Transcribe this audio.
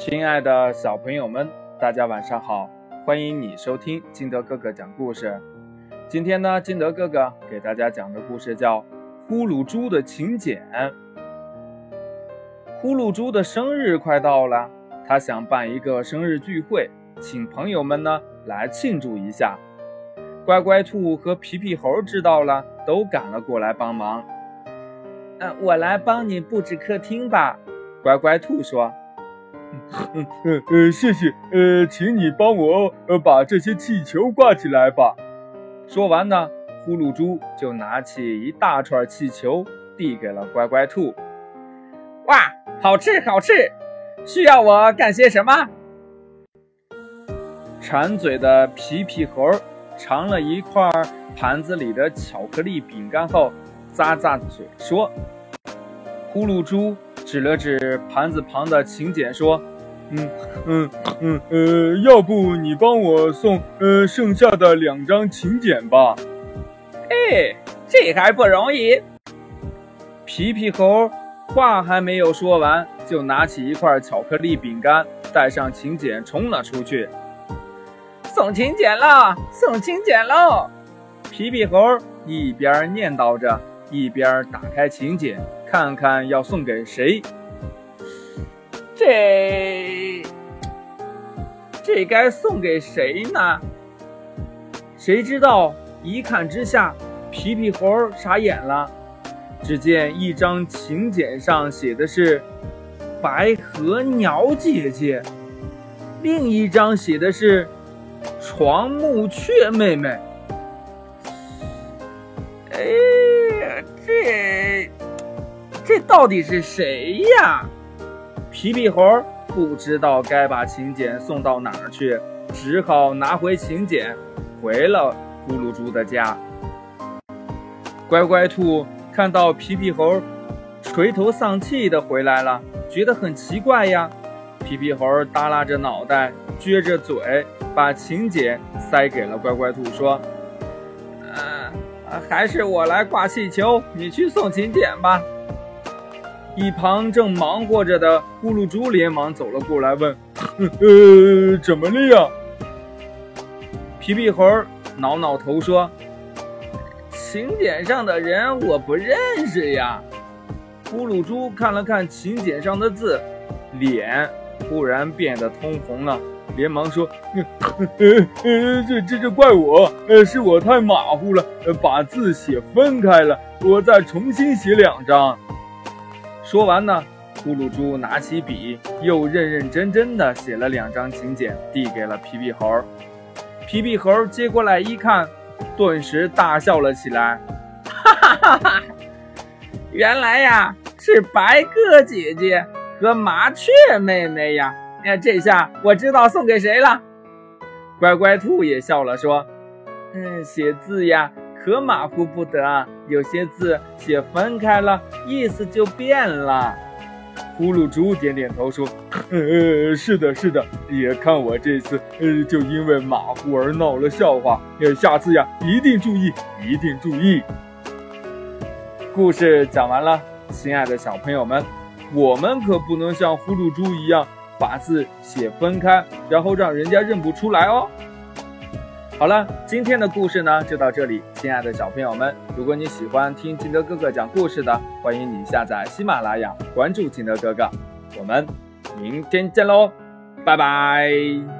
亲爱的小朋友们，大家晚上好！欢迎你收听金德哥哥讲故事。今天呢，金德哥哥给大家讲的故事叫《呼噜猪的请柬》。呼噜猪的生日快到了，他想办一个生日聚会，请朋友们呢来庆祝一下。乖乖兔和皮皮猴知道了，都赶了过来帮忙。呃，我来帮你布置客厅吧。乖乖兔说。呃呃，谢谢，呃，请你帮我呃把这些气球挂起来吧。说完呢，呼噜猪就拿起一大串气球递给了乖乖兔。哇，好吃好吃！需要我干些什么？馋嘴的皮皮猴尝了一块盘子里的巧克力饼干后，咂咂嘴说：“呼噜猪。”指了指盘子旁的请柬，说：“嗯嗯嗯呃，要不你帮我送呃剩下的两张请柬吧？”哎，这还不容易。皮皮猴话还没有说完，就拿起一块巧克力饼干，带上请柬冲了出去。送请柬了，送请柬喽！皮皮猴一边念叨着，一边打开请柬。看看要送给谁？这这该送给谁呢？谁知道？一看之下，皮皮猴傻眼了。只见一张请柬上写的是“白河鸟姐姐”，另一张写的是“床木雀妹妹”。哎这……这到底是谁呀？皮皮猴不知道该把请柬送到哪儿去，只好拿回请柬，回了呼噜猪的家。乖乖兔看到皮皮猴垂头丧气的回来了，觉得很奇怪呀。皮皮猴耷拉着脑袋，撅着嘴，把请柬塞给了乖乖兔，说：“，还是我来挂气球，你去送请柬吧。”一旁正忙活着的呼噜猪连忙走了过来，问：“ 呃，怎么了呀？”皮皮猴挠挠头说：“请柬上的人我不认识呀。”呼噜猪看了看请柬上的字，脸忽然变得通红了，连忙说：“呃呃，这这这怪我，呃，是我太马虎了，把字写分开了，我再重新写两张。”说完呢，呼噜猪拿起笔，又认认真真的写了两张请柬，递给了皮皮猴。皮皮猴接过来一看，顿时大笑了起来，哈哈哈哈！原来呀，是白鸽姐姐和麻雀妹妹呀！那这下我知道送给谁了。乖乖兔也笑了，说：“嗯，写字呀。”可马虎不得，有些字写分开了，意思就变了。呼噜猪点点头说：“呃，是的，是的，也看我这次，呃，就因为马虎而闹了笑话。呃，下次呀，一定注意，一定注意。”故事讲完了，亲爱的小朋友们，我们可不能像呼噜猪一样把字写分开，然后让人家认不出来哦。好了，今天的故事呢就到这里，亲爱的小朋友们，如果你喜欢听金德哥哥讲故事的，欢迎你下载喜马拉雅，关注金德哥哥，我们明天见喽，拜拜。